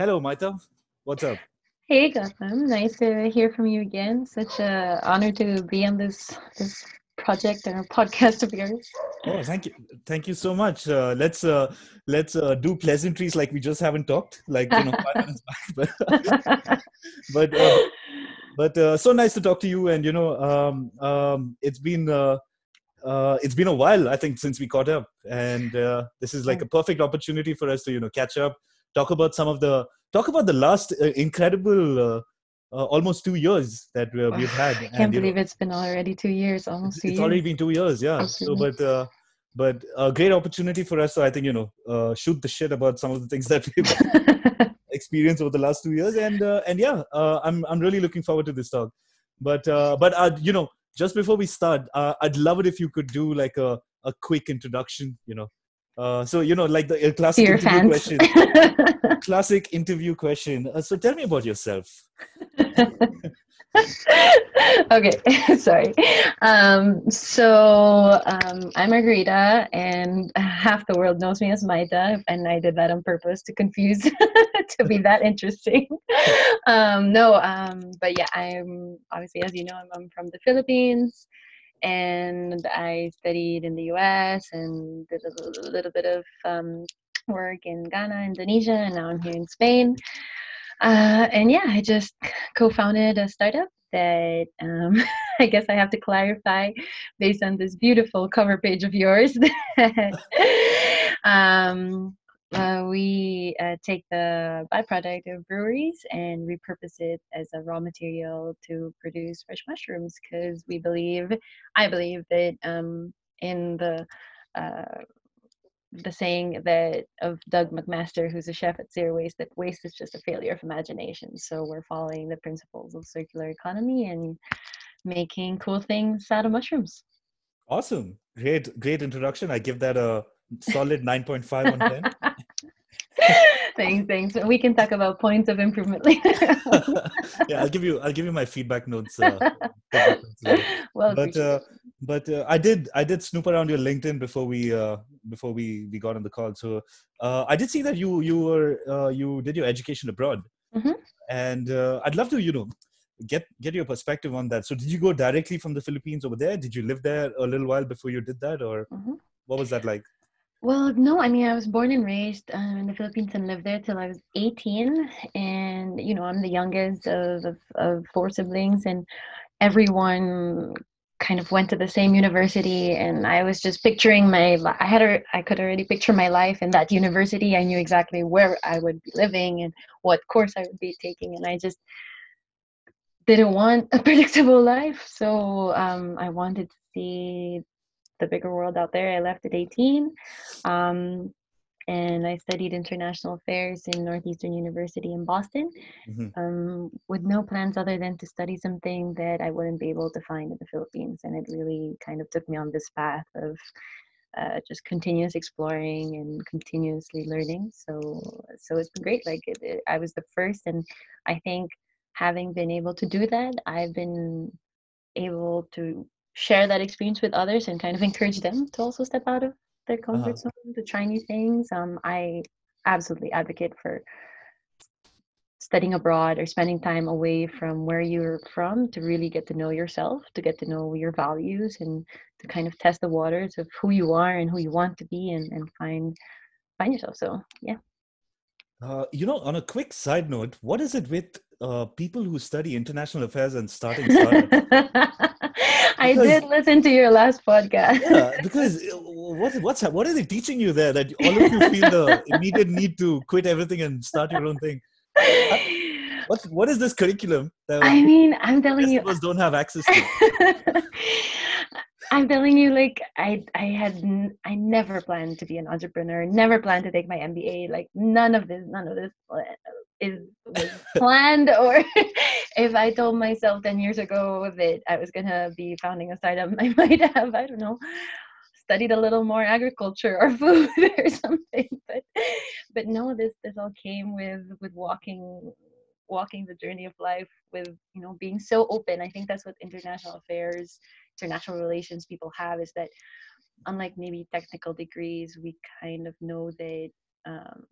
Hello, Maita. What's up? Hey, Gautam. Nice to hear from you again. Such a honor to be on this this project and a podcast of yours. Oh, thank you, thank you so much. Uh, let's uh, let's uh, do pleasantries like we just haven't talked, like you know, five minutes back. But but, uh, but uh, so nice to talk to you. And you know, um, um, it's been uh, it's been a while, I think, since we caught up, and this is like a perfect opportunity for us to you know catch up talk about some of the talk about the last uh, incredible uh, uh, almost two years that uh, we've had. I can't and, believe know, it's been already two years, almost two it's years. already been two years, yeah. Absolutely. So, but uh, but a great opportunity for us. So I think you know, uh, shoot the shit about some of the things that we've experienced over the last two years, and uh, and yeah, uh, I'm I'm really looking forward to this talk. But uh, but uh, you know, just before we start, uh, I'd love it if you could do like a a quick introduction. You know, uh, so you know, like the uh, classic interview fans. question. classic interview question. Uh, so tell me about yourself. okay, sorry. Um, so um, I'm Margarita, and half the world knows me as Maita, and I did that on purpose to confuse, to be that interesting. Um, no, um, but yeah, I'm obviously, as you know, I'm, I'm from the Philippines and I studied in the US and did a little bit of um, work in Ghana, Indonesia, and now I'm here in Spain. Uh, and yeah, I just co founded a startup that um, I guess I have to clarify based on this beautiful cover page of yours. um, uh, we uh, take the byproduct of breweries and repurpose it as a raw material to produce fresh mushrooms because we believe, I believe that um, in the uh, the saying that of Doug McMaster, who's a chef at Zero Waste, that waste is just a failure of imagination. So we're following the principles of circular economy and making cool things out of mushrooms. Awesome. Great, great introduction. I give that a solid 9.5 on 10. Thanks, thanks. We can talk about points of improvement later. yeah, I'll give you I'll give you my feedback notes. Uh, well, but uh, but uh, I did I did snoop around your LinkedIn before we uh, before we we got on the call. So uh, I did see that you you were uh, you did your education abroad, mm-hmm. and uh, I'd love to you know get get your perspective on that. So did you go directly from the Philippines over there? Did you live there a little while before you did that, or mm-hmm. what was that like? Well, no, I mean, I was born and raised um, in the Philippines and lived there till I was 18. And, you know, I'm the youngest of, of, of four siblings, and everyone kind of went to the same university. And i was just picturing my i had a, i could already picture my life in that university. I knew exactly where i would be living and what course i would be taking. And i just didn't want a predictable life. So um, i wanted to see the bigger world out there. I left at 18. Um, and I studied international affairs in Northeastern University in Boston, mm-hmm. um, with no plans other than to study something that I wouldn't be able to find in the Philippines. And it really kind of took me on this path of uh, just continuous exploring and continuously learning. So, so it's been great. Like it, it, I was the first, and I think having been able to do that, I've been able to share that experience with others and kind of encourage them to also step out of their comfort uh-huh. zone to try new things. Um, I absolutely advocate for studying abroad or spending time away from where you're from to really get to know yourself, to get to know your values, and to kind of test the waters of who you are and who you want to be, and, and find find yourself. So yeah. Uh, you know, on a quick side note, what is it with uh, people who study international affairs and starting startups? I did listen to your last podcast. yeah, because uh, what what's what are they teaching you there that all of you feel the immediate need to quit everything and start your own thing? What what is this curriculum? I mean, I'm telling you, don't have access to. I'm telling you, like I I had n- I never planned to be an entrepreneur. Never planned to take my MBA. Like none of this, none of this is was planned. or if I told myself ten years ago that I was gonna be founding a startup, I might have I don't know studied a little more agriculture or food or something. But but no, this this all came with with walking walking the journey of life with you know being so open i think that's what international affairs international relations people have is that unlike maybe technical degrees we kind of know that um,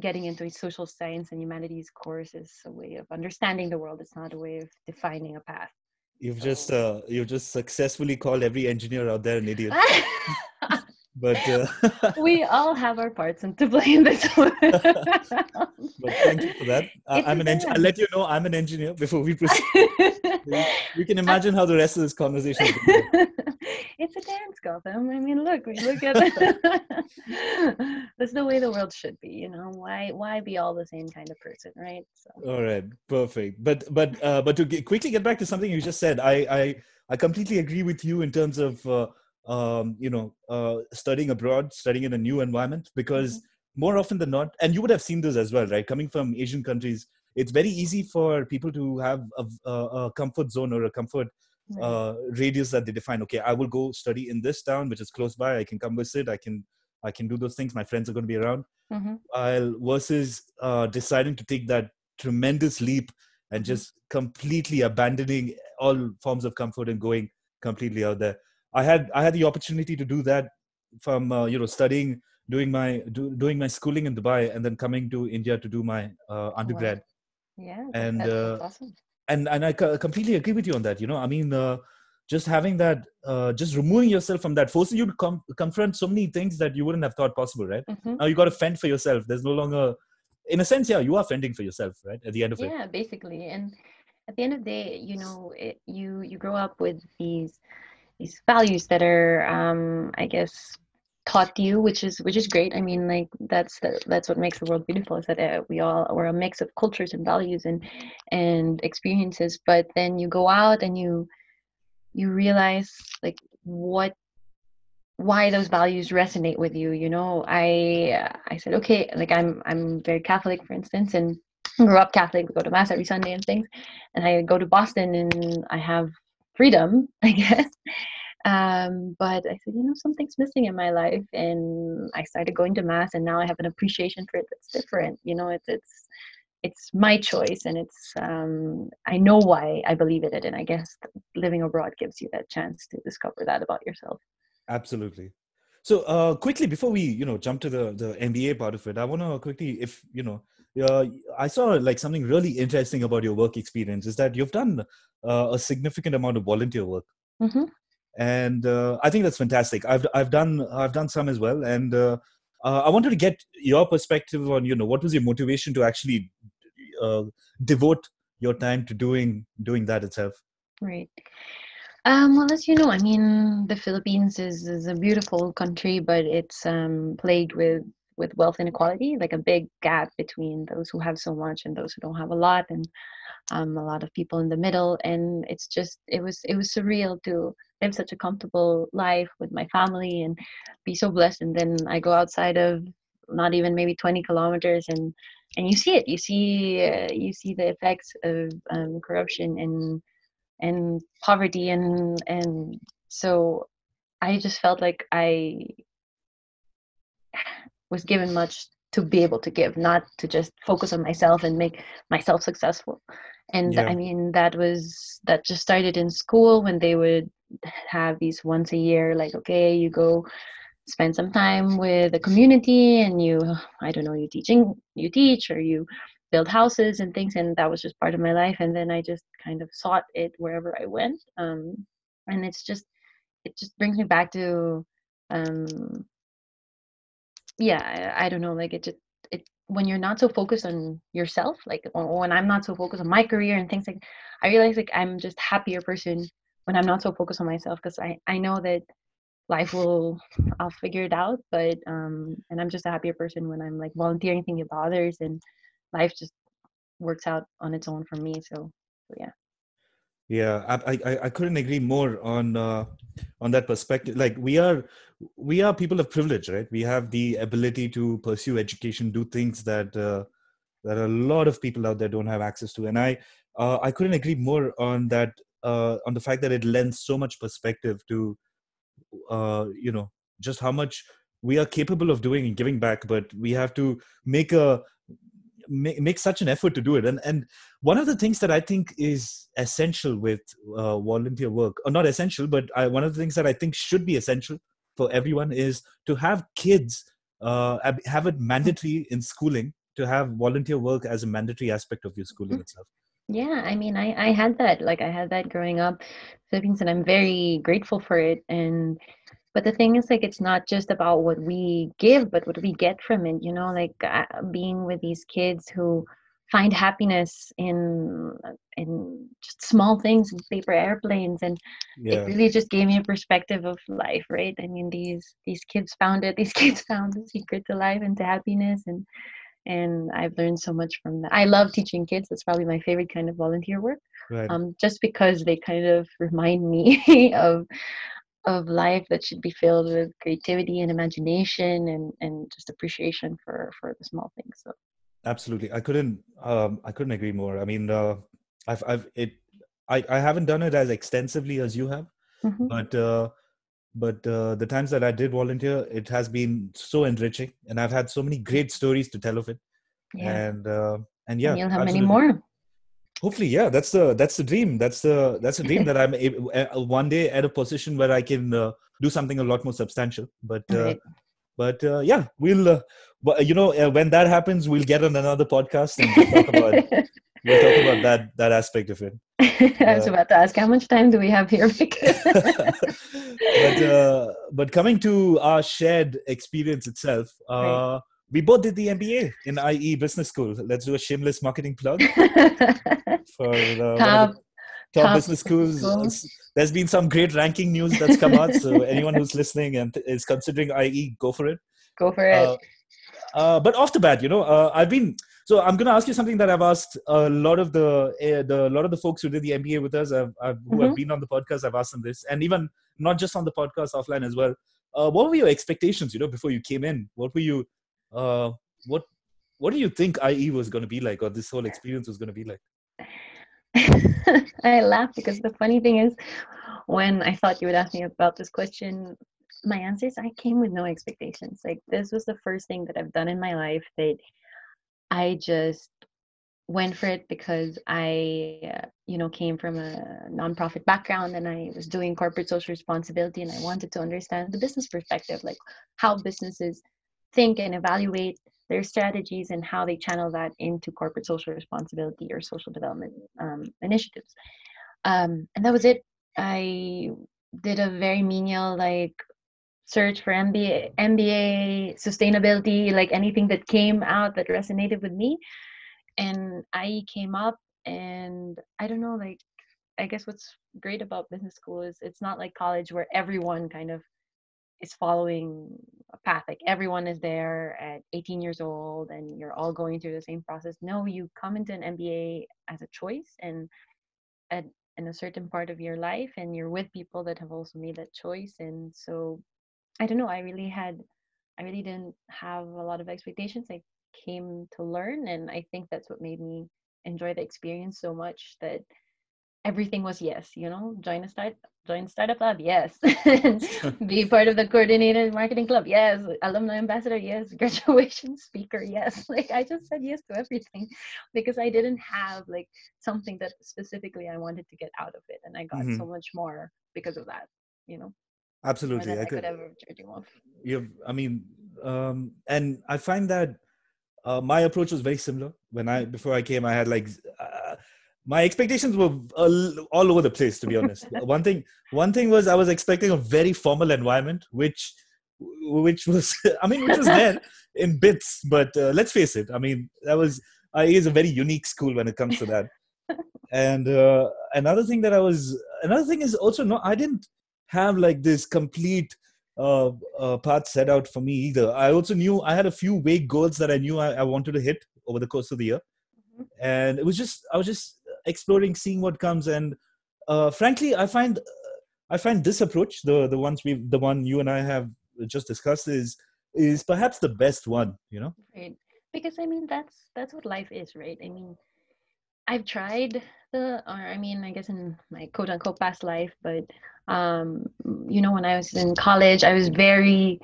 getting into a social science and humanities course is a way of understanding the world. It's not a way of defining a path. You've just uh, you've just successfully called every engineer out there an idiot. but uh, we all have our parts and to play in this one. but thank you for that. Uh, I'm an engineer. I'll let you know I'm an engineer before we proceed. we can imagine how the rest of this conversation. it's a dance, Gautam. I mean, look, we look at it. that's the way the world should be. You know, why why be all the same kind of person, right? So. All right, perfect. But but uh, but to get, quickly get back to something you just said, I I I completely agree with you in terms of. Um, you know, uh, studying abroad, studying in a new environment, because mm-hmm. more often than not, and you would have seen this as well, right? Coming from Asian countries, it's very easy for people to have a, a comfort zone or a comfort uh, radius that they define. Okay, I will go study in this town, which is close by. I can come visit. I can I can do those things. My friends are going to be around. Mm-hmm. While versus uh, deciding to take that tremendous leap and mm-hmm. just completely abandoning all forms of comfort and going completely out there. I had I had the opportunity to do that from uh, you know studying doing my do, doing my schooling in Dubai and then coming to India to do my uh, undergrad. Wow. Yeah, and uh, awesome. and and I completely agree with you on that. You know, I mean, uh, just having that, uh, just removing yourself from that, forcing you to com- confront so many things that you wouldn't have thought possible. Right mm-hmm. now, you got to fend for yourself. There's no longer, in a sense, yeah, you are fending for yourself, right? At the end of yeah, it. Yeah, basically, and at the end of the day, you know, it, you you grow up with these these values that are um, i guess taught to you which is which is great. I mean like that's the, that's what makes the world beautiful is that uh, we all we're a mix of cultures and values and and experiences. But then you go out and you you realize like what why those values resonate with you you know? I i said okay like i'm i'm very catholic for instance and grew up catholic. Go to mass every sunday and things. And i go to boston and i have freedom, I guess. Um, but I said, you know, something's missing in my life, and I started going to mass, and now I have an appreciation for it that's different. You know, it's it's it's my choice, and it's um, I know why I believe in it, and I guess living abroad gives you that chance to discover that about yourself. Absolutely. So uh, quickly before we you know jump to the the MBA part of it, I want to quickly if you know uh, I saw like something really interesting about your work experience is that you've done uh, a significant amount of volunteer work, mm-hmm. and uh, I think that's fantastic. I've I've done I've done some as well, and uh, uh, I wanted to get your perspective on you know what was your motivation to actually uh, devote your time to doing doing that itself. Right. Um, well, as you know, I mean, the Philippines is, is a beautiful country, but it's um, plagued with with wealth inequality, like a big gap between those who have so much and those who don't have a lot, and um, a lot of people in the middle. And it's just it was it was surreal to live such a comfortable life with my family and be so blessed. And then I go outside of not even maybe 20 kilometers and and you see it you see uh, you see the effects of um, corruption and and poverty and and so i just felt like i was given much to be able to give not to just focus on myself and make myself successful. And yeah. i mean that was that just started in school when they would have these once a year like okay you go spend some time with the community and you i don't know you teaching you teach or you build houses and things and that was just part of my life. And then i just kind of sought it wherever i went. Um, and it's just it just brings me back to um, yeah I, don't know like it just it when you're not so focused on yourself like when i'm not so focused on my career and things like i realize like i'm just happier person when i'm not so focused on myself because i i know that life will i'll figure it out but um and i'm just a happier person when i'm like volunteering thinking about others and life just works out on its own for me. So, so yeah. Yeah, I, I I couldn't agree more on uh, on that perspective. Like we are we are people of privilege, right? We have the ability to pursue education, do things that uh, that a lot of people out there don't have access to. And I uh, I couldn't agree more on that uh, on the fact that it lends so much perspective to uh, you know just how much we are capable of doing and giving back, but we have to make a make, make such an effort to do it and and one of the things that i think is essential with uh, volunteer work or not essential but I, one of the things that i think should be essential for everyone is to have kids uh, have it mandatory in schooling to have volunteer work as a mandatory aspect of your schooling Mhm. itself. Yeah, I mean, I I had that. Like I had that growing up, Philippines, and I'm very grateful for it. And but the thing is, like, it's not just about what we give, but what we get from it. You know, like uh, being with these kids who find happiness in in just small things, in paper airplanes, and it really just gave me a perspective of life, right? I mean, these these kids found it. These kids found the secret to life and to happiness, and and I've learned so much from that. I love teaching kids. That's probably my favorite kind of volunteer work. right. Um, just because they kind of remind me of of life that should be filled with creativity and imagination and and just appreciation for for the small things. So Absolutely. I couldn't um I couldn't agree more. I mean, uh I've I've it I I haven't done it as extensively as you have, mhm. but uh but uh, the times that I did volunteer, it has been so enriching, and I've had so many great stories to tell of it. yeah, And uh, and yeah, and you'll have many more. Hopefully, yeah, that's the that's the dream. That's the that's the dream that I'm able, uh, one day at a position where I can uh, do something a lot more substantial. But uh, Right. but uh, yeah, we'll uh, you know uh, when that happens, we'll get on another podcast and we'll talk about we'll talk about that that aspect of it. I was about to ask how much time do we have here? But uh, but coming to our shared experience itself, uh, we both did the MBA in IE Business School. Let's do a shameless marketing plug for of top the top top business schools. schools. There's been some great ranking news that's come out. So anyone who's listening and is considering IE, go for it. go for it. Uh, uh, but off the bat, you know, uh, I've been so I'm going to ask you something that I've asked a lot of the uh, the a lot of the folks who did the MBA with us, I've, I've, who have Mhm. been on the podcast. I've asked them this, and even not just on the podcast, offline as well. Uh, what were your expectations? You know, before you came in, what were you? Uh, what What do you think IE was going to be like, or this whole experience was going to be like? I laugh because the funny thing is, when I thought you would ask me about this question, my answer is I came with no expectations. Like this was the first thing that I've done in my life that I just went for it because I, uh, you know, came from a nonprofit background and I was doing corporate social responsibility and I wanted to understand the business perspective, like how businesses think and evaluate their strategies and how they channel that into corporate social responsibility or social development um, initiatives. Um, and that was it. I did a very menial like search for MBA, MBA sustainability, like anything that came out that resonated with me. And I came up, and I don't know, like I guess what's great about business school is it's not like college where everyone kind of is following a path. Like everyone is there at 18 years old and you're all going through the same process. No, you come into an MBA as a choice and at in a certain part of your life and you're with people that have also made that choice. And so I don't know, I really had I really didn't have a lot of expectations. I came to learn and I think that's what made me enjoy the experience so much that everything was yes you know? Join a start join startup lab yes. Be part of the coordinated marketing club yes. Alumni ambassador yes. Graduation speaker yes. Like i just said yes to everything because i didn't have like something that specifically i wanted to get out of it and i got Mhm. so much more because of that you know? Absolutely, I i could could. ever dream of. You've, I mean, um, and I find that uh, my approach was very similar. When I before I came, I had like my expectations were all, all over the place. To be honest, one thing one thing was I was expecting a very formal environment, which which was I mean, which was there in bits. But uh, let's face it, I mean, that was IE is a very unique school when it comes to that. and uh, another thing that I was another thing is also no, I didn't have like this complete uh, uh, path set out for me either. I also knew I had a few vague goals that I knew I, I wanted to hit over the course of the year, Mhm. and it was just I was just exploring, seeing what comes. And uh, frankly, I find I find this approach, the the ones we the one you and I have just discussed, is is perhaps the best one. You know. right because i mean that's that's what life is right i mean i've tried the or i mean i guess in my quote unquote past life but um you know when i was in college i was very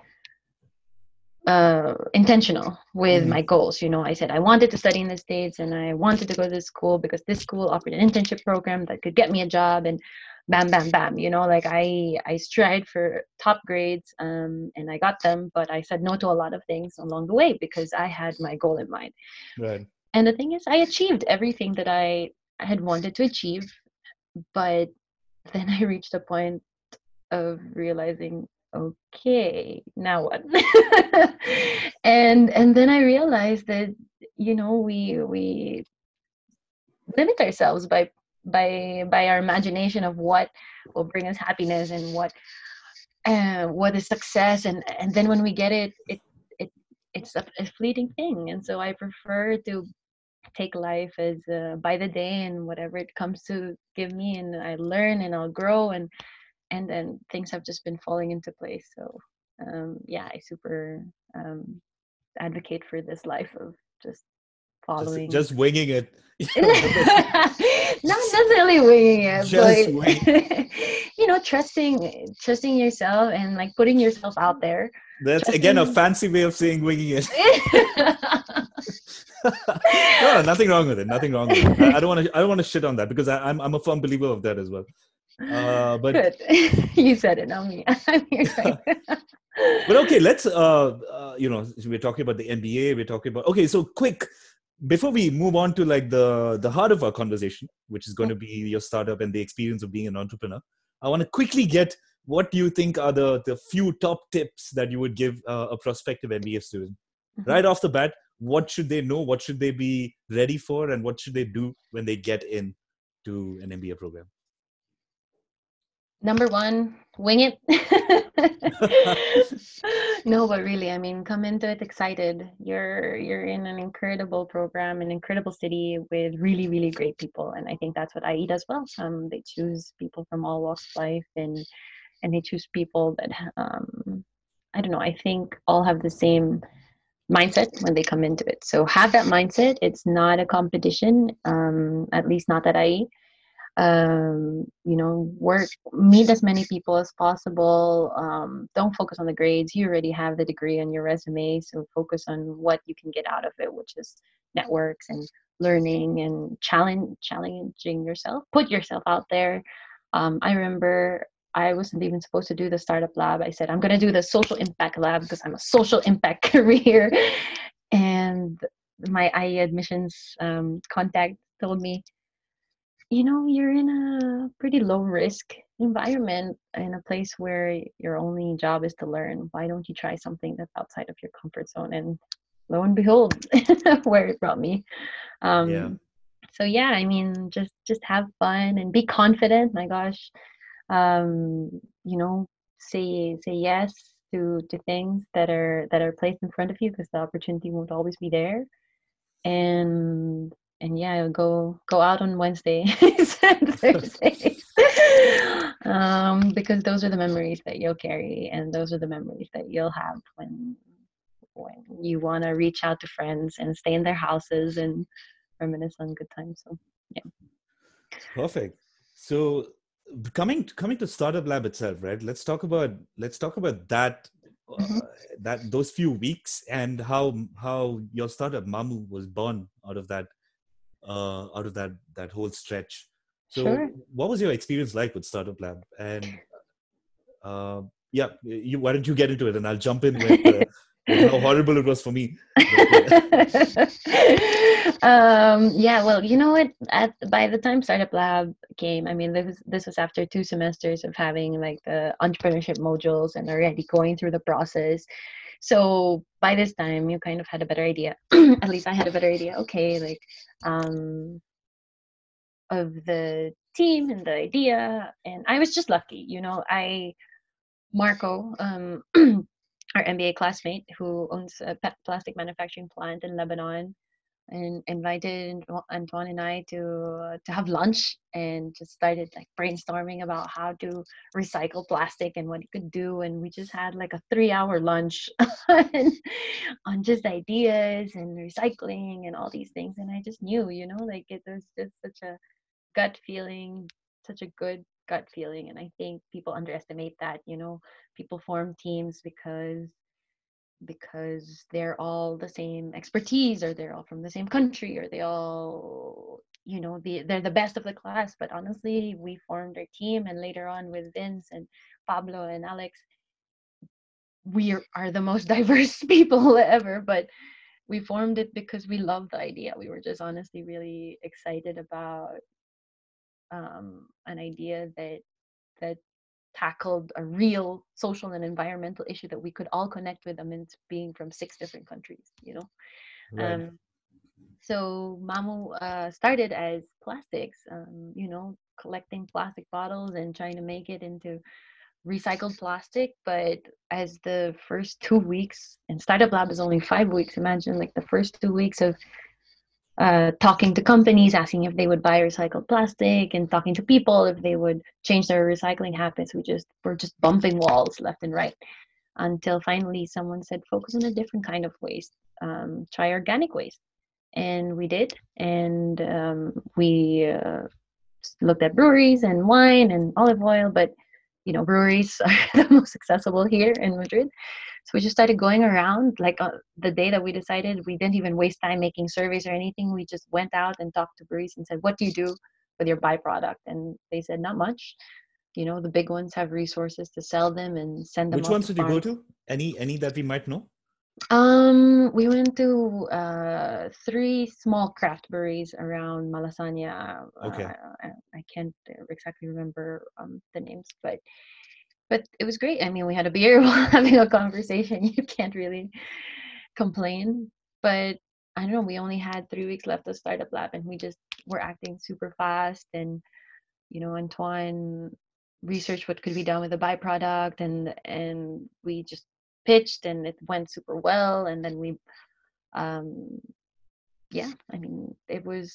uh intentional with Mhm. my goals. You know i said i wanted to study in the states and i wanted to go to this school because this school offered an internship program that could get me a job and bam bam bam you know like i i strived for top grades um and i got them but i said no to a lot of things along the way because i had my goal in mind. Right. And the thing is i achieved everything that i had wanted to achieve but then i reached a point of realizing okay now what? And and then i realized that you know we we limit ourselves by by by our imagination of what will bring us happiness and what uh, what is success and and then when we get it it it it's a, a fleeting thing and so i prefer to take life as uh, by the day and whatever it comes to give me and i learn and i'll grow and and then things have just been falling into place so um yeah i super um advocate for this life of just following just, just winging it. Not necessarily winging it just but you know trusting trusting yourself and like putting yourself out there that's trusting... again a fancy way of saying winging it. No, nothing wrong with it nothing wrong with it. I, I don't want to i don't want to shit on that because I, I'm, I'm a firm believer of that as well uh, but you said it, not me. but okay, let's uh, uh, you know we're talking about the MBA. We're talking about okay. So quick, before we move on to like the the heart of our conversation, which is going to be your startup and the experience of being an entrepreneur, I want to quickly get what do you think are the the few top tips that you would give uh, a prospective MBA student mm-hmm. right off the bat. What should they know? What should they be ready for? And what should they do when they get in to an MBA program? Number one wing it. No but really i mean come into it excited. You're you're in an incredible program an incredible city with really really great people and i think that's what IE does well. Um, they choose people from all walks of life and and they choose people that um, i don't know i think all have the same mindset when they come into it. So have that mindset. It's not a competition um, at least not that i um, you know work meet as many people as possible um, don't focus on the grades. You already have the degree on your resume so focus on what you can get out of it which is networks and learning and challenge challenging yourself put yourself out there. Um, i remember i wasn't even supposed to do the startup lab. I said i'm going to do the social impact lab because i'm a social impact career. And my IE admissions um, contact told me you know you're in a pretty low risk environment in a place where your only job is to learn. Why don't you try something that's outside of your comfort zone? And lo and behold where it brought me. Um yeah. so yeah i mean just just have fun and be confident my gosh. Um you know say say yes to to things that are that are placed in front of you because the opportunity won't always be there. And and yeah, go go out on Wednesdays and Thursdays, um, because those are the memories that you'll carry, and those are the memories that you'll have when when you want to reach out to friends and stay in their houses and reminisce on good times. So yeah, perfect. So coming coming to startup lab itself, right? Let's talk about let's talk about that mm-hmm. uh, that those few weeks and how how your startup Mamu was born out of that uh, out of that that whole stretch. So, sure. what was your experience like with Startup Lab? And uh, yeah, you, why don't you get into it, and I'll jump in with, uh, with how horrible it was for me. um, yeah, well, you know what? At by the time Startup Lab came, I mean, this was, this was after two semesters of having like the entrepreneurship modules and already going through the process so by this time you kind of had a better idea. At least i had a better idea. Okay like um of the team and the idea and i was just lucky you know? I marco um our mba classmate who owns a plastic manufacturing plant in lebanon and invited Antoine and I to to have lunch and just started like brainstorming about how to recycle plastic and what it could do and we just had like a 3 hour lunch on, on just ideas and recycling and all these things and I just knew you know like it was just such a gut feeling such a good gut feeling and I think people underestimate that you know people form teams because because they're all the same expertise or they're all from the same country or they all you know the they're the best of the class. But honestly we formed our team and later on with vince and pablo and alex we are, the most diverse people ever. But we formed it because we loved the idea. We were just honestly really excited about um, an idea that that tackled a real social and environmental issue that we could all connect with amidst being from six different countries you know right. um, so mamu uh, started as plastics um, you know collecting plastic bottles and trying to make it into recycled plastic but as the first two weeks and startup lab is only five weeks imagine like the first two weeks of uh, talking to companies, asking if they would buy recycled plastic, and talking to people if they would change their recycling habits. We just were just bumping walls left and right until finally someone said, focus on a different kind of waste. Um, try organic waste, and we did. And um, we uh, looked at breweries and wine and olive oil, but you know, breweries are the most accessible here in Madrid. So we just started going around. Like uh, the day that we decided, we didn't even waste time making surveys or anything. We just went out and talked to breweries and said, "What do you do with your byproduct?" And they said, "Not much." You know, the big ones have resources to sell them and send them. Which ones did you go to? Any any that we might know? Um, we went to uh, three small craft breweries around Malasaña. Okay. Uh, I, I, can't exactly remember um, the names, but but it was great. I mean, we had a beer while having a conversation. You can't really complain. But I don't know, we only had three weeks left of Startup Lab and we just were acting super fast. And, you know, Antoine researched what could be done with the byproduct and and we just pitched and it went super well and then we um yeah i mean it was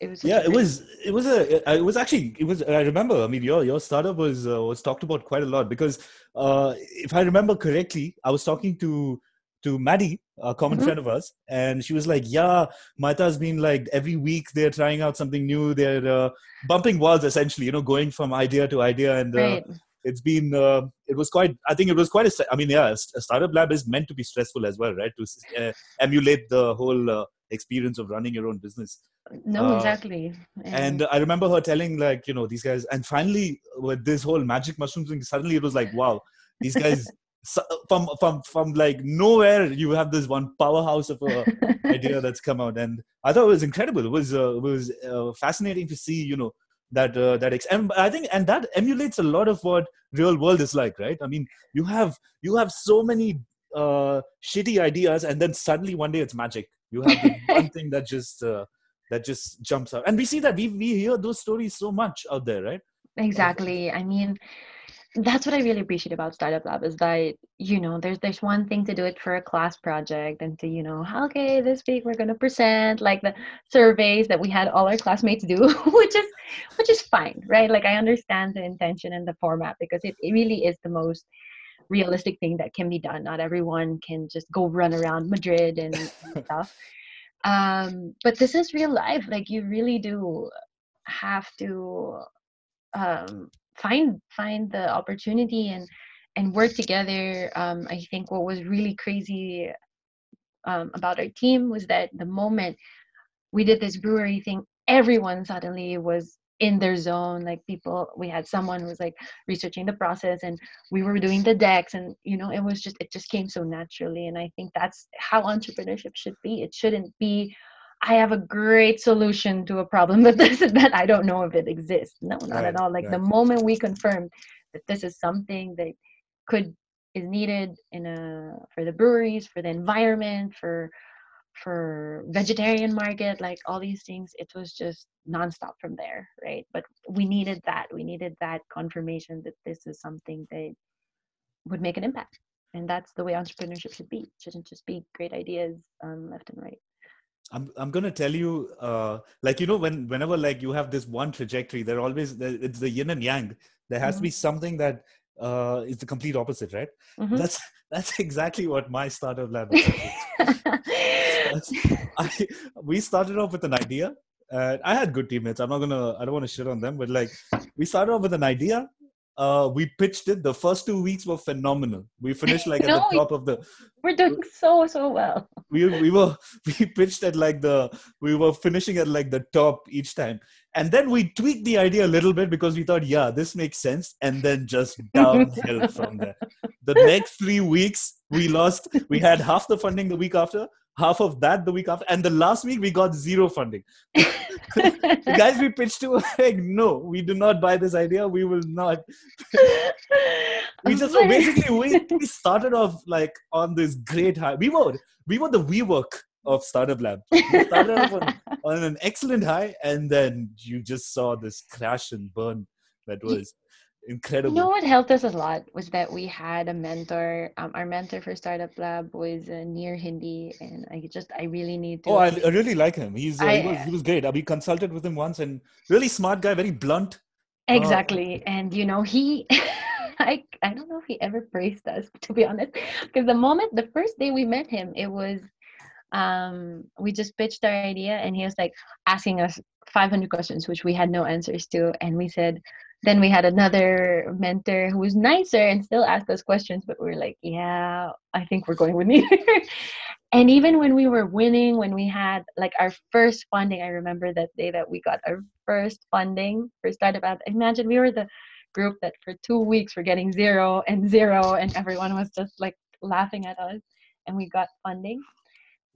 it was yeah it was it was a it was actually it was i remember i mean your your startup was uh, was talked about quite a lot because uh if i remember correctly i was talking to to maddie a common mm-hmm. friend of ours and she was like yeah maita's been like every week they're trying out something new they're uh, bumping walls essentially you know going from idea to idea and uh, right. It's been uh, it was quite i think it was quite a i mean yeah a startup lab is meant to be stressful as well right? To uh, emulate the whole uh, experience of running your own business. No uh, exactly. and i remember her telling like you know these guys and finally with this whole magic mushroom thing suddenly it was like wow these guys from from from like nowhere you have this one powerhouse of a idea that's come out. And i thought it was incredible. It was uh, it was uh, fascinating to see you know that uh, that ex- and i think and that emulates a lot of what real world is like right? I mean you have you have so many uh shitty ideas and then suddenly one day it's magic. You have one thing that just uh, that just jumps out. And we see that we we hear those stories so much out there right? Exactly. I mean that's what i really appreciate about startup lab is that you know there's there's one thing to do it for a class project and to you know okay this week we're going to present like the surveys that we had all our classmates do which is which is fine right? Like i understand the intention and the format because it, it really is the most realistic thing that can be done. Not everyone can just go run around madrid and stuff. Um, but this is real life. Like you really do have to um, find find the opportunity and and work together. Um, i think what was really crazy um, about our team was that the moment we did this brewery thing everyone suddenly was in their zone. Like people we had someone who was like researching the process and we were doing the decks and you know it was just it just came so naturally. And i think that's how entrepreneurship should be. It shouldn't be i have a great solution to a problem but this is that i don't know if it exists. No not right, at all. Like right. the moment we confirmed that this is something that could is needed in a for the breweries for the environment for for vegetarian market like all these things it was just nonstop from there right? But we needed that. We needed that confirmation that this is something that would make an impact. And that's the way entrepreneurship should be. It shouldn't just be great ideas um, left and right I'm I'm gonna tell you, uh, like you know, when whenever like you have this one trajectory, there always it's the yin and yang. There has mm-hmm. to be something that uh, is the complete opposite, right? Mm-hmm. That's that's exactly what my startup lab is. I, we started off with an idea. Uh, I had good teammates. I'm not gonna. I don't want to shit on them, but like we started off with an idea. Uh, we pitched it. The first two weeks were phenomenal. We finished like no, at the top of the. We're doing so so well. We we were we pitched at like the we were finishing at like the top each time, and then we tweaked the idea a little bit because we thought, yeah, this makes sense, and then just downhill from there. The next three weeks, we lost. We had half the funding the week after, half of that the week after, and the last week we got zero funding. guys we pitched to like, no, we do not buy this idea. We will not. we just so basically we, we started off like on this great high. We were we were the WeWork of Startup Lab. We started off on, on an excellent high, and then you just saw this crash and burn that was incredible. You know what helped us a lot was that we had a mentor. Um, our mentor for Startup Lab was uh, Nir Hindi, and I just I really need to. Oh, I, I really like him. He's uh, I, he, was, he was great. We consulted with him once, and really smart guy, very blunt. Uh, exactly, uh, and you know he. I, I don't know if he ever praised us to be honest because the moment the first day we met him it was um, we just pitched our idea and he was like asking us 500 questions which we had no answers to and we said then we had another mentor who was nicer and still asked us questions but we were like yeah i think we're going with me and even when we were winning when we had like our first funding i remember that day that we got our first funding for startup app. Imagine we were the group that for two weeks were getting zero and zero and everyone was just like laughing at us and we got funding.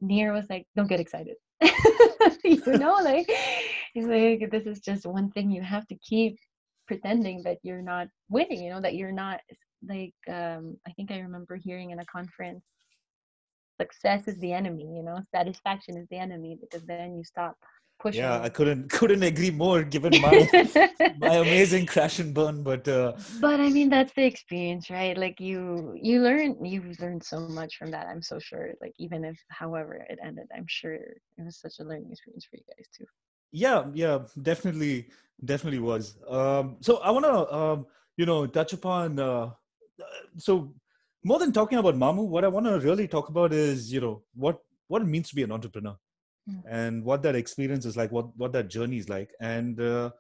Nir was like, don't get excited. you know, like he's like, this is just one thing you have to keep pretending that you're not winning, you know, that you're not like um I think I remember hearing in a conference success is the enemy, you know, satisfaction is the enemy because then you stop pushing. Yeah, I couldn't couldn't agree more given my my amazing crash and burn. But uh, but I mean that's the experience, right? Like you you learn you've learned so much from that. I'm so sure. Like even if however it ended, I'm sure it was such a learning experience for you guys too. Yeah, yeah, definitely, definitely was. Um, so I want to um, you know touch upon uh, so more than talking about Mamu, what I want to really talk about is you know what what it means to be an entrepreneur mm. and what that experience is like, what what that journey is like. And uh,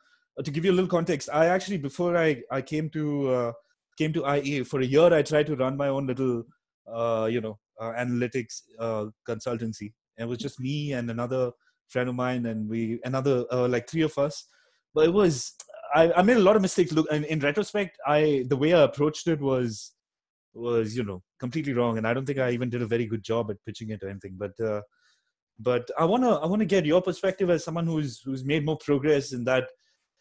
to give you a little context, I actually before I I came to uh, came to IE for a year, I tried to run my own little uh, you know uh, analytics uh, consultancy. And it was just me and another friend of mine, and we another uh, like three of us. But it was I, I made a lot of mistakes. Look, and in retrospect, I the way I approached it was was you know completely wrong and i don't think i even did a very good job at pitching it or anything but uh, but i want to i want to get your perspective as someone who's who's made more progress in that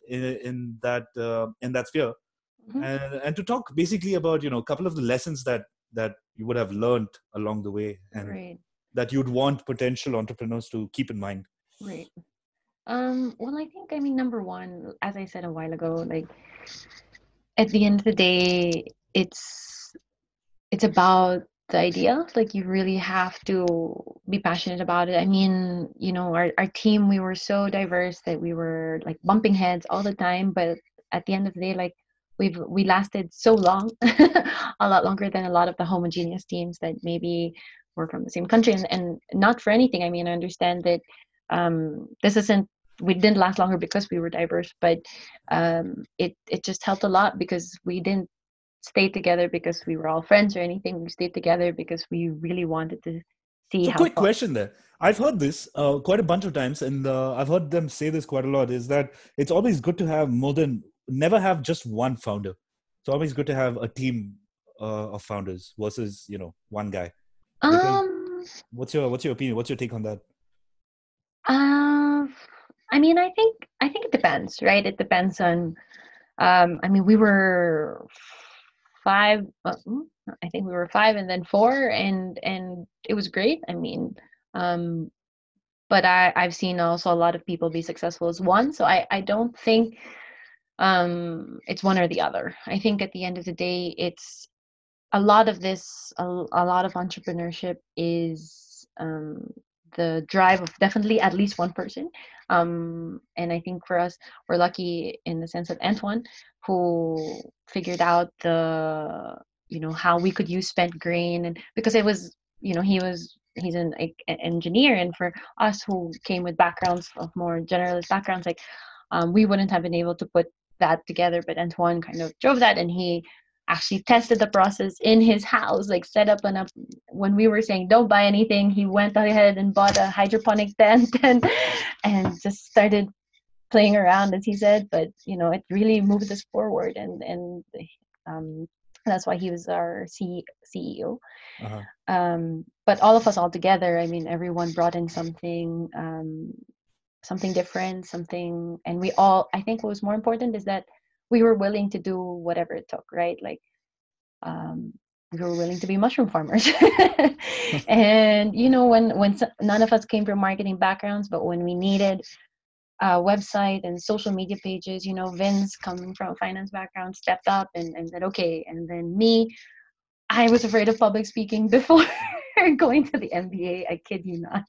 in, in that uh, in that sphere mm-hmm. and and to talk basically about you know a couple of the lessons that that you would have learned along the way and right. that you'd want potential entrepreneurs to keep in mind right. Um well i think i mean number one as i said a while ago like at the end of the day it's it's about the idea. Like you really have to be passionate about it. I mean you know our, our team we were so diverse that we were like bumping heads all the time but at the end of the day like we've we lasted so long a lot longer than a lot of the homogeneous teams that maybe were from the same country and, and not for anything. I mean i understand that um, this isn't we didn't last longer because we were diverse but um, it it just helped a lot because we didn't stay together because we were all friends or anything. We stayed together because we really wanted to see. So, how quick question there. I've heard this uh, quite a bunch of times, and uh, I've heard them say this quite a lot. Is that it's always good to have more than never have just one founder. It's always good to have a team uh, of founders versus you know one guy. Um, what's your what's your opinion? What's your take on that? Uh, I mean, I think I think it depends, right? It depends on. Um, I mean, we were five uh, mm, i think we were five and then four and and it was great i mean um but i i've seen also a lot of people be successful as one so i i don't think um it's one or the other i think at the end of the day it's a lot of this a, a lot of entrepreneurship is um the drive of definitely at least one person. Um, and i think for us we're lucky in the sense of antoine who figured out the you know how we could use spent grain and because it was you know he was he's an, an engineer. And for us who came with backgrounds of more generalist backgrounds like um, we wouldn't have been able to put that together. But antoine kind of drove that and he actually tested the process in his house like set up an up when we were saying don't buy anything he went ahead and bought a hydroponic tent and and just started playing around as he said but you know it really moved us forward and and um, that's why he was our C- ceo uh-huh. um, but all of us all together i mean everyone brought in something um, something different something and we all i think what was more important is that we were willing to do whatever it took right? Like um, we were willing to be mushroom farmers. And you know when when none of us came from marketing backgrounds but when we needed a website and social media pages you know vince coming from a finance background stepped up and, and said okay and then me i was afraid of public speaking before going to the mba i kid you not.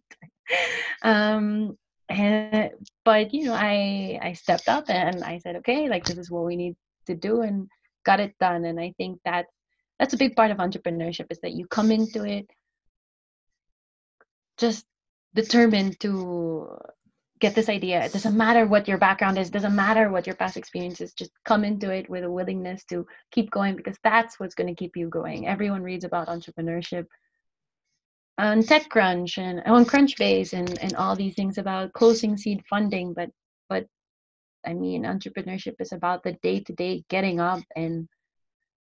Um, and but you know i i stepped up and i said okay like this is what we need to do and got it done and i think that that's a big part of entrepreneurship is that you come into it just determined to get this idea. It doesn't matter what your background is doesn't matter what your past experience is just come into it with a willingness to keep going because that's what's going to keep you going. Everyone reads about entrepreneurship on TechCrunch and on Crunchbase and, and all these things about closing seed funding. But but I mean, entrepreneurship is about the day to day getting up and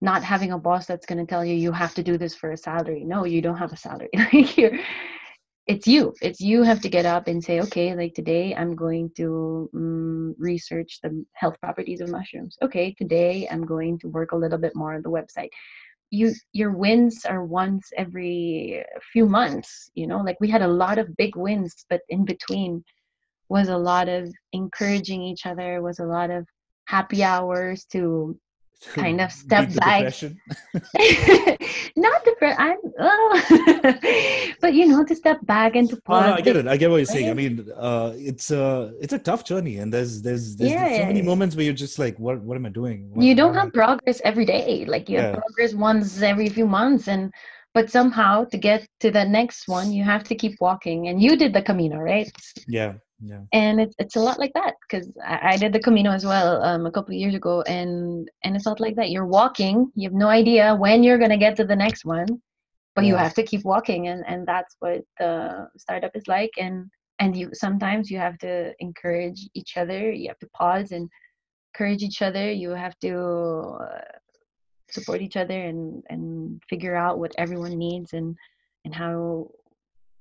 not having a boss that's going to tell you you have to do this for a salary. No, you don't have a salary. You're, it's you. It's you have to get up and say, okay, like today I'm going to um, research the health properties of mushrooms. Okay, today I'm going to work a little bit more on the website you your wins are once every few months you know like we had a lot of big wins but in between was a lot of encouraging each other was a lot of happy hours to kind of step back. Not depression. I'm, oh. but you know, to step back and to pause. No, no, I get it. I get what you're saying. I mean, uh, it's a uh, it's a tough journey, and there's there's, there's yeah. so many moments where you're just like, what what am I doing? What, you don't have I... progress every day. Like you yeah. have progress once every few months, and but somehow to get to the next one, you have to keep walking. And you did the Camino, right? Yeah yeah. And it's it's a lot like that because I, I, did the camino as well um, a couple of years ago and and it's not like that. You're walking you have no idea when you're going to get to the next one but yeah. you have to keep walking and and that's what the startup is like and and you sometimes you have to encourage each other you have to pause and encourage each other you have to uh, support each other and and figure out what everyone needs and and how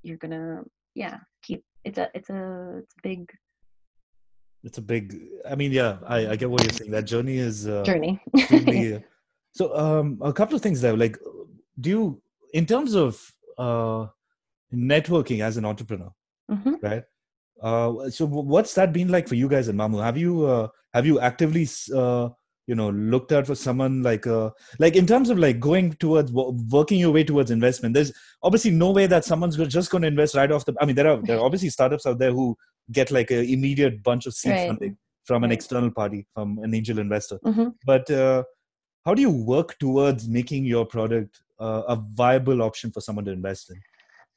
you're gonna yeah it's a it's a it's a big it's a big i mean yeah i, I get what you're saying. That journey is uh, journey. uh, so um a couple of things there like do you in terms of uh networking as an entrepreneur mm-hmm. right? Uh so what's that been like for you guys in mamu? Have you uh have you actively uh you know looked at for someone like uh like in terms of like going towards working your way towards investment there's obviously no way that someone's just going to invest right off the i mean there are there are obviously startups out there who get like an immediate bunch of seed right. funding from an right. external party from an angel investor mm-hmm. but uh, how do you work towards making your product uh, a viable option for someone to invest in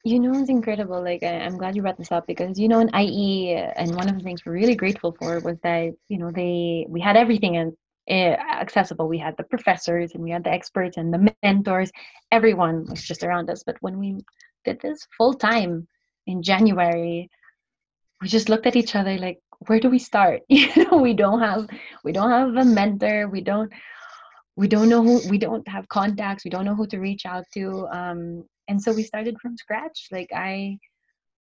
you know, it's incredible. Like, I, am glad you brought this up because, you know, in IE, and one of the things we're really grateful for was that, you know, they, we had everything and accessible. We had the professors and we had the experts and the mentors. Everyone was just around us. But when we did this full time in January, we just looked at each other like, where do we start? You know, we don't have we don't have a mentor. We don't we don't know who we don't have contacts. We don't know who to reach out to. Um, and so we started from scratch. Like I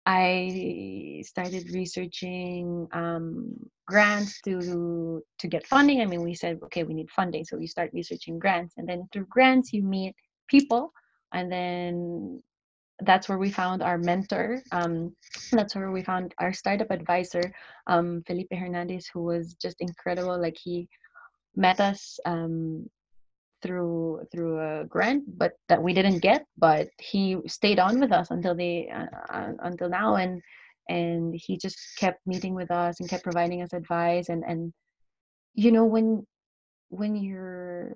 I started researching um, grants to to get funding. I mean, we said, okay, we need funding, so we start researching grants, and then through grants, you meet people, and then that's where we found our mentor. Um, that's where we found our startup advisor, um, Felipe Hernandez, who was just incredible. Like he met us um, through through a grant but that we didn't get but he stayed on with us until the uh, uh, until now and and he just kept meeting with us and kept providing us advice and and you know when when you're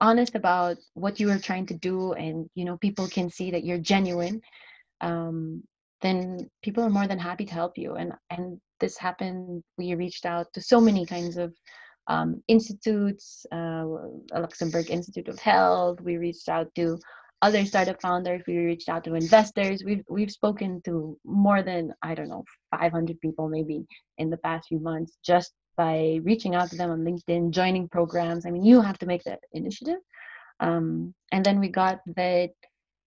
honest about what you are trying to do and you know people can see that you're genuine um, then people are more than happy to help you and and this happened we reached out to so many kinds of um, institutes, uh, Luxembourg Institute of Health. We reached out to other startup founders. We reached out to investors. We've we've spoken to more than I don't know 500 people maybe in the past few months just by reaching out to them on LinkedIn, joining programs. I mean, you have to make that initiative. Um, and then we got that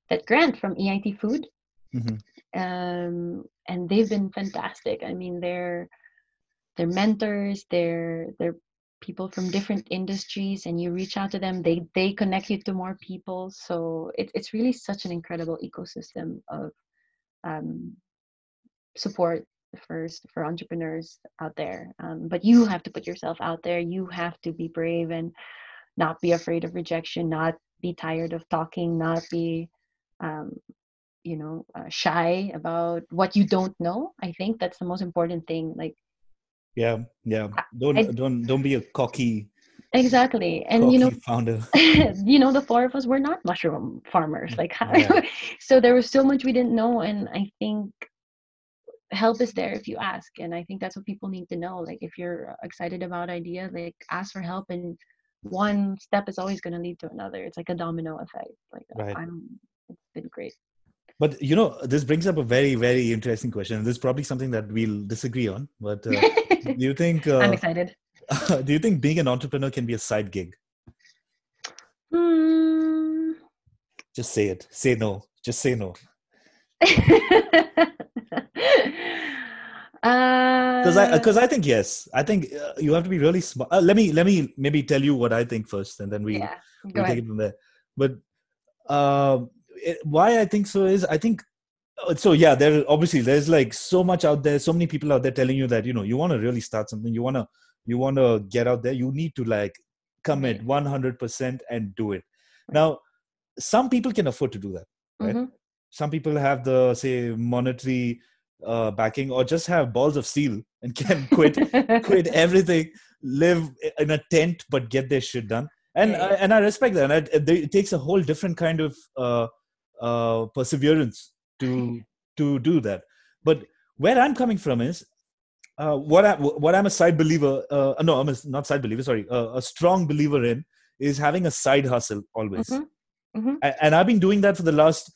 that grant from EIT Food, mm-hmm. um, and they've been fantastic. I mean, they're they're mentors. They're they're people from different industries and you reach out to them they they connect you to more people. So it, it's really such an incredible ecosystem of um, support first for entrepreneurs out there. Um, but you have to put yourself out there. You have to be brave and not be afraid of rejection not be tired of talking not be um, you know uh, shy about what you don't know. I think that's the most important thing. Like yeah yeah. Don't I, don't don't be a cocky exactly. And cocky you know founder. you know the four of us were not mushroom farmers. Mm, like yeah. so there was so much we didn't know and i think help is there if you ask and i think that's what people need to know. Like if you're excited about idea like ask for help and one step is always going to lead to another. It's like a domino effect. Like right. i'm it's been great but you know, this brings up a very, very interesting question. This is probably something that we'll disagree on. But uh, do you think? Uh, I'm excited. do you think being an entrepreneur can be a side gig? Hmm. Just say it. Say no. Just say no. Because I because I think yes. I think uh, you have to be really smart. Uh, let me let me maybe tell you what I think first, and then we yeah, we'll take it from there. But uh, it, why I think so is I think uh, so yeah there obviously there's like so much out there so many people out there telling you that you know you want to really start something you want to you want to get out there you need to like commit 100% and do it. Now some people can afford to do that right? Mm-hmm. some people have the say monetary uh, backing or just have balls of steel and can quit quit everything live in a tent but get their shit done. And yeah. I, and I respect that and I, it takes a whole different kind of uh, uh, perseverance to to do that. But where I'm coming from is uh, what I what I'm a side believer. Uh, no, I'm a, not side believer. Sorry, uh, a strong believer in is having a side hustle always. Mm-hmm. Mm-hmm. And, I've been doing that for the last.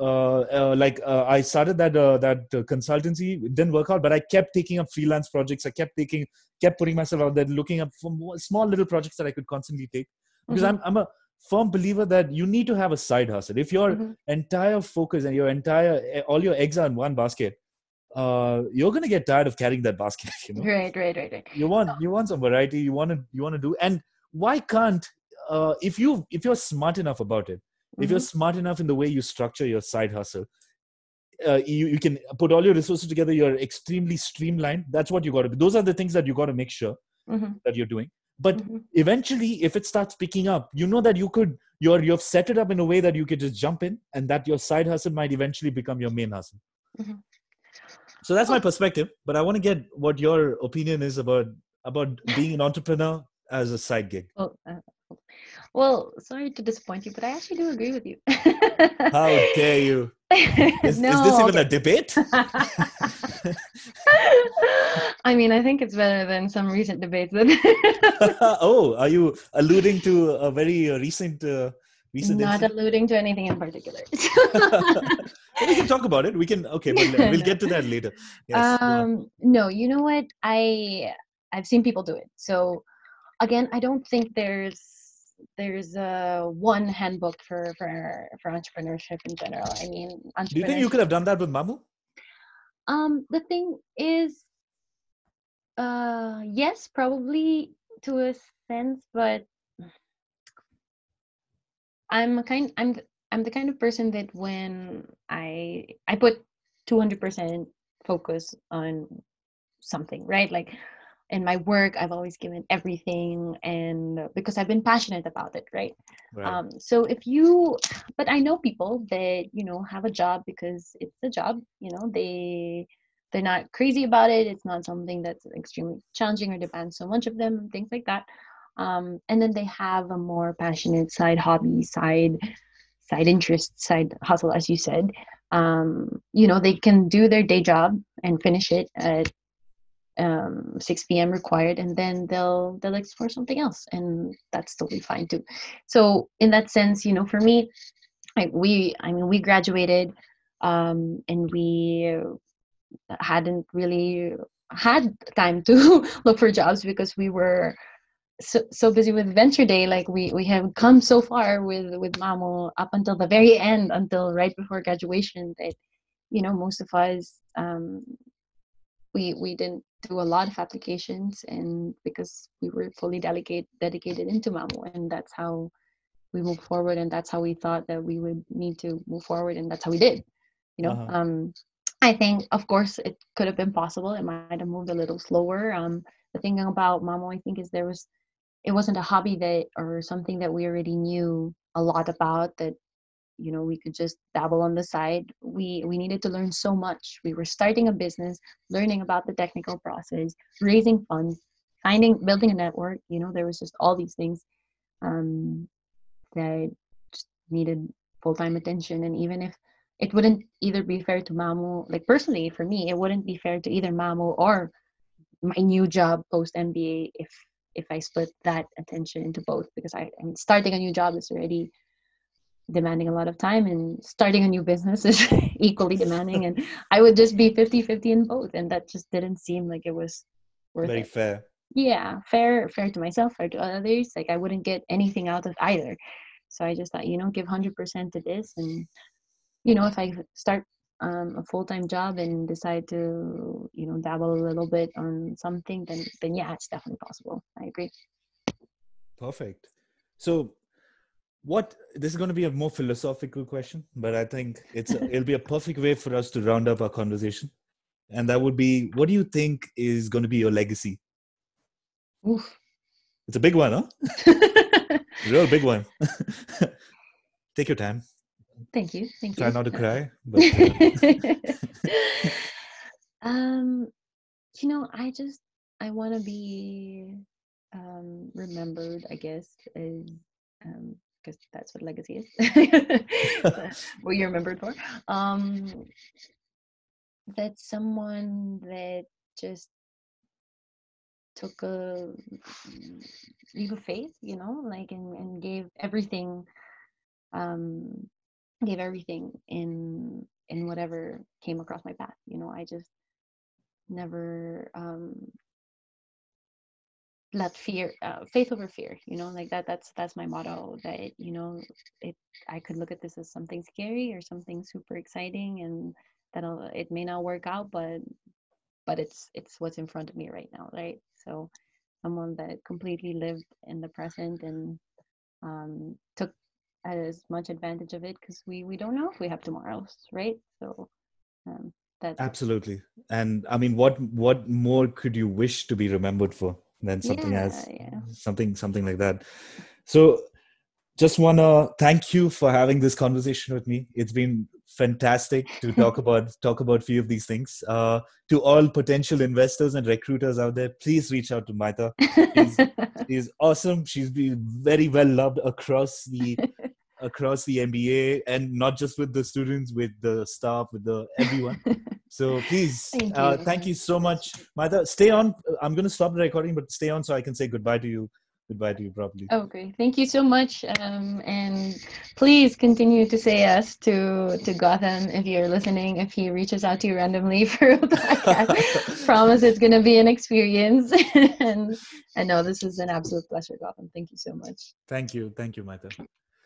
Uh, uh, like uh, I started that that consultancy, it didn't work out, but I kept taking up freelance projects. I kept taking, kept putting myself out there, looking up for small little projects that I could constantly take. Because mm-hmm. I'm I'm a firm believer that you need to have a side hustle. If your mm-hmm. entire focus and your entire eh, all your eggs are in one basket, uh, you're gonna get tired of carrying that basket. You know? Right, right, right, right. You want you want some variety. You want to you want to do. And why can't uh, if you if you're smart enough about it, mm-hmm. if you're mm-hmm. smart enough in the way you structure your side hustle, uh, you, you can put all your resources together. You're extremely streamlined. That's what you got to. Do those are the things that you got to make sure mm-hmm. that you're doing but mm-hmm. eventually if it starts picking up you know that you could you're you've set it up in a way that you could just jump in and that your side hustle might eventually become your main hustle mm-hmm. so that's my perspective but i want to get what your opinion is about about being an entrepreneur as a side gig oh, uh, well, sorry to disappoint you, but I actually do agree with you. How dare you? Is, no, is this even okay. a debate? I mean, I think it's better than some recent debates. oh, are you alluding to a very uh, recent? Uh, recent Not incident? alluding to anything in particular. we can talk about it. We can. Okay, but we'll get to that later. Yes, um, no, you know what? I I've seen people do it. So again, I don't think there's there's a one handbook for for for entrepreneurship in general. I mean, do you think you could have done that with Mamu? Um, the thing is, uh, yes, probably to a sense, but I'm a kind I'm I'm the kind of person that when I I put 200% focus on something, right? Like in my work i've always given everything and because i've been passionate about it right, right. Um, so if you but i know people that you know have a job because it's a job you know they they're not crazy about it it's not something that's extremely challenging or demands so much of them things like that. Um, and then they have a more passionate side hobby side side interest side hustle as you said. Um, you know they can do their day job and finish it at um, 6 p.m. required, and then they'll they'll explore something else, and that's totally fine too. So in that sense, you know, for me, like we, I mean, we graduated, um, and we hadn't really had time to look for jobs because we were so, so busy with venture day like we we have come so far with with mamo up until the very end until right before graduation that you know most of us um we we didn't do a lot of applications and because we were fully delegate dedicated into mamo and that's how we moved forward and that's how we thought that we would need to move forward and that's how we did you know uh-huh. um i think of course it could have been possible it might have moved a little slower um the thing about mamo i think is there was it wasn't a hobby that or something that we already knew a lot about that you know we could just dabble on the side. We we needed to learn so much. We were starting a business learning about the technical process raising funds finding building a network you know there was just all these things um, that needed full-time attention. And even if it wouldn't either be fair to Mamo like personally for me it wouldn't be fair to either Mamo or my new job post MBA if if I split that attention into both because I i'm starting a new job is already demanding a lot of time and starting a new business is equally demanding and I would just be 50-50 in both and that just didn't seem like it was worth very it. fair. Yeah, fair fair to myself, fair to others. Like I wouldn't get anything out of either. So I just thought, you know, give 100% to this and you know, if I start um, a full-time job and decide to you know dabble a little bit on something then then yeah it's definitely possible i agree perfect so what this is going to be a more philosophical question but i think it's a, it'll be a perfect way for us to round up our conversation and that would be what do you think is going to be your legacy Oof. it's a big one huh real big one take your time Thank you. Thank Try you. Try not to cry. But, uh... um, you know, I just I want to be um, remembered. I guess as um, because that's what legacy is. what you're remembered for. Um, that someone that just took a leap of faith, you know, like and, and gave everything um gave everything in in whatever came across my path you know i just never um let fear uh, faith over fear you know like that that's that's my motto that you know it i could look at this as something scary or something super exciting and that it may not work out but but it's it's what's in front of me right now right? So someone that completely lived in the present and um, took as much advantage of it because we we don't know if we have tomorrows right? So um that's absolutely. And i mean what what more could you wish to be remembered for than something yeah, as yeah. something something like that. So just want to thank you for having this conversation with me. It's been fantastic to talk about talk about few of these things. Uh, to all potential investors and recruiters out there please reach out to maita she's, she's awesome. She's been very well loved across the across the MBA and not just with the students, with the staff, with the everyone. so please, thank you. Uh, thank you so much, Maita. Stay on. I'm going to stop the recording, but stay on so I can say goodbye to you. Goodbye to you properly. Okay, thank you so much, um, and please continue to say yes to to Gautam if you're listening. If he reaches out to you randomly for a podcast, promise it's going to be an experience. and I know this is an absolute pleasure, Gautam. Thank you so much. Thank you, thank you, Maita.